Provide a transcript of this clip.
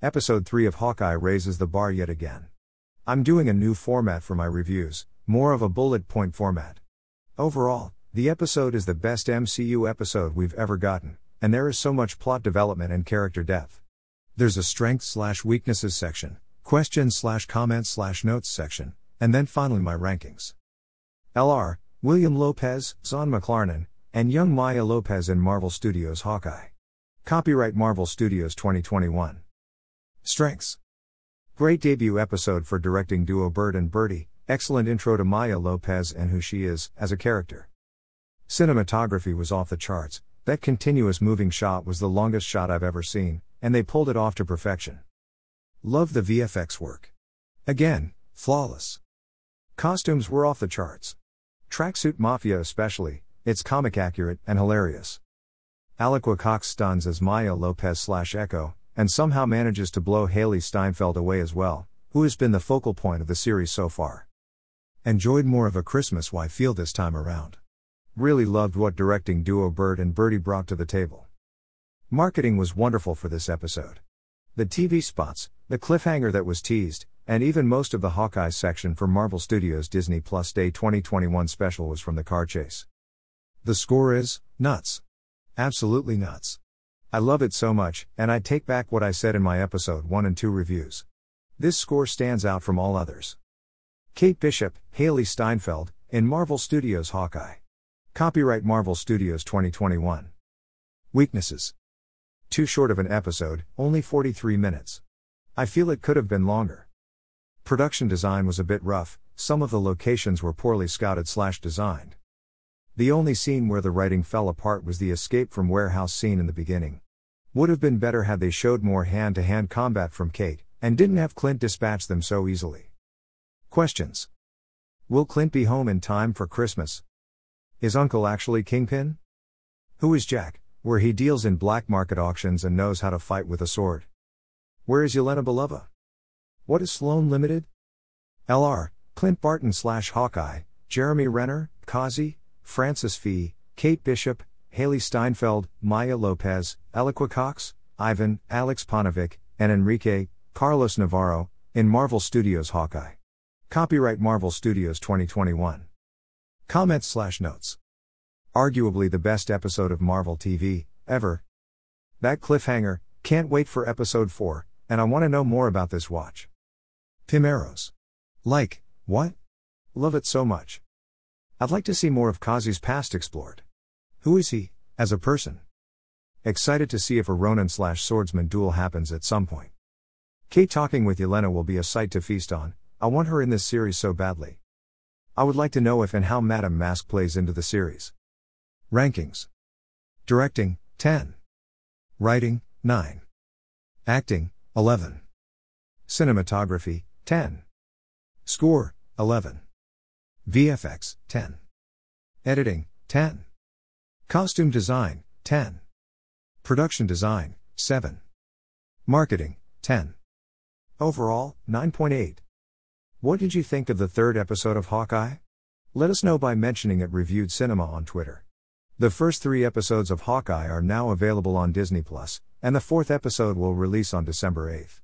Episode 3 of Hawkeye raises the bar yet again. I'm doing a new format for my reviews, more of a bullet point format. Overall, the episode is the best MCU episode we've ever gotten, and there is so much plot development and character depth. There's a strengths slash weaknesses section, questions slash comments slash notes section, and then finally my rankings. LR, William Lopez, Zahn McClarnon, and young Maya Lopez in Marvel Studios Hawkeye. Copyright Marvel Studios 2021. Strengths Great debut episode for directing duo Bert and Bertie, excellent intro to Maya Lopez and who she is, as a character. Cinematography was off the charts, that continuous moving shot was the longest shot I've ever seen, and they pulled it off to perfection. Love the VFX work. Again, flawless. Costumes were off the charts. Tracksuit Mafia, especially, it's comic accurate and hilarious. Alaqua Cox stuns as Maya Lopez slash Echo, and somehow manages to blow Hailee Steinfeld away as well, who has been the focal point of the series so far. Enjoyed more of a Christmas why feel this time around. Really loved what directing duo Bert and Bertie brought to the table. Marketing was wonderful for this episode. The TV spots, the cliffhanger that was teased, and even most of the Hawkeye section for Marvel Studios Disney Plus Day 2021 special was from the car chase. The score is nuts. Absolutely nuts. I love it so much, and I take back what I said in my episode 1 and 2 reviews. This score stands out from all others. Kate Bishop, Hailee Steinfeld, in Marvel Studios Hawkeye. Copyright Marvel Studios 2021. Weaknesses. Too short of an episode, only 43 minutes. I feel it could have been longer. Production design was a bit rough, some of the locations were poorly scouted slash designed. The only scene where the writing fell apart was the escape from warehouse scene in the beginning. Would have been better had they showed more hand to hand combat from Kate, and didn't have Clint dispatch them so easily. Questions Will Clint be home in time for Christmas? Is Uncle actually Kingpin? Who is Jack, where he deals in black market auctions and knows how to fight with a sword? Where is Yelena Belova? What is Sloan Limited? LR, Clint Barton slash Hawkeye, Jeremy Renner, Kazi, Francis Fee, Kate Bishop, Hailee Steinfeld, Maya Lopez, Alaqua Cox, Ivan, Aleks Paunovic, and Enrique, Carlos Navarro, in Marvel Studios Hawkeye. Copyright Marvel Studios 2021. Comments slash notes. Arguably the best episode of Marvel TV, ever. That cliffhanger, can't wait for episode 4, and I want to know more about this watch. Pym arrows. Like, what? Love it so much. I'd like to see more of Kazi's past explored. Who is he, as a person? Excited to see if a Ronin slash swordsman duel happens at some point. Kate talking with Yelena will be a sight to feast on, I want her in this series so badly. I would like to know if and how Madame Mask plays into the series. Rankings Directing, 10. Writing, 9. Acting, 11. Cinematography, 10. Score, 11. VFX, 10. Editing, 10. Costume design, 10. Production design, 7. Marketing, 10. Overall, 9.8. What did you think of the third episode of Hawkeye? Let us know by mentioning it reviewed cinema on Twitter. The first three episodes of Hawkeye are now available on Disney Plus, and the fourth episode will release on December 8th.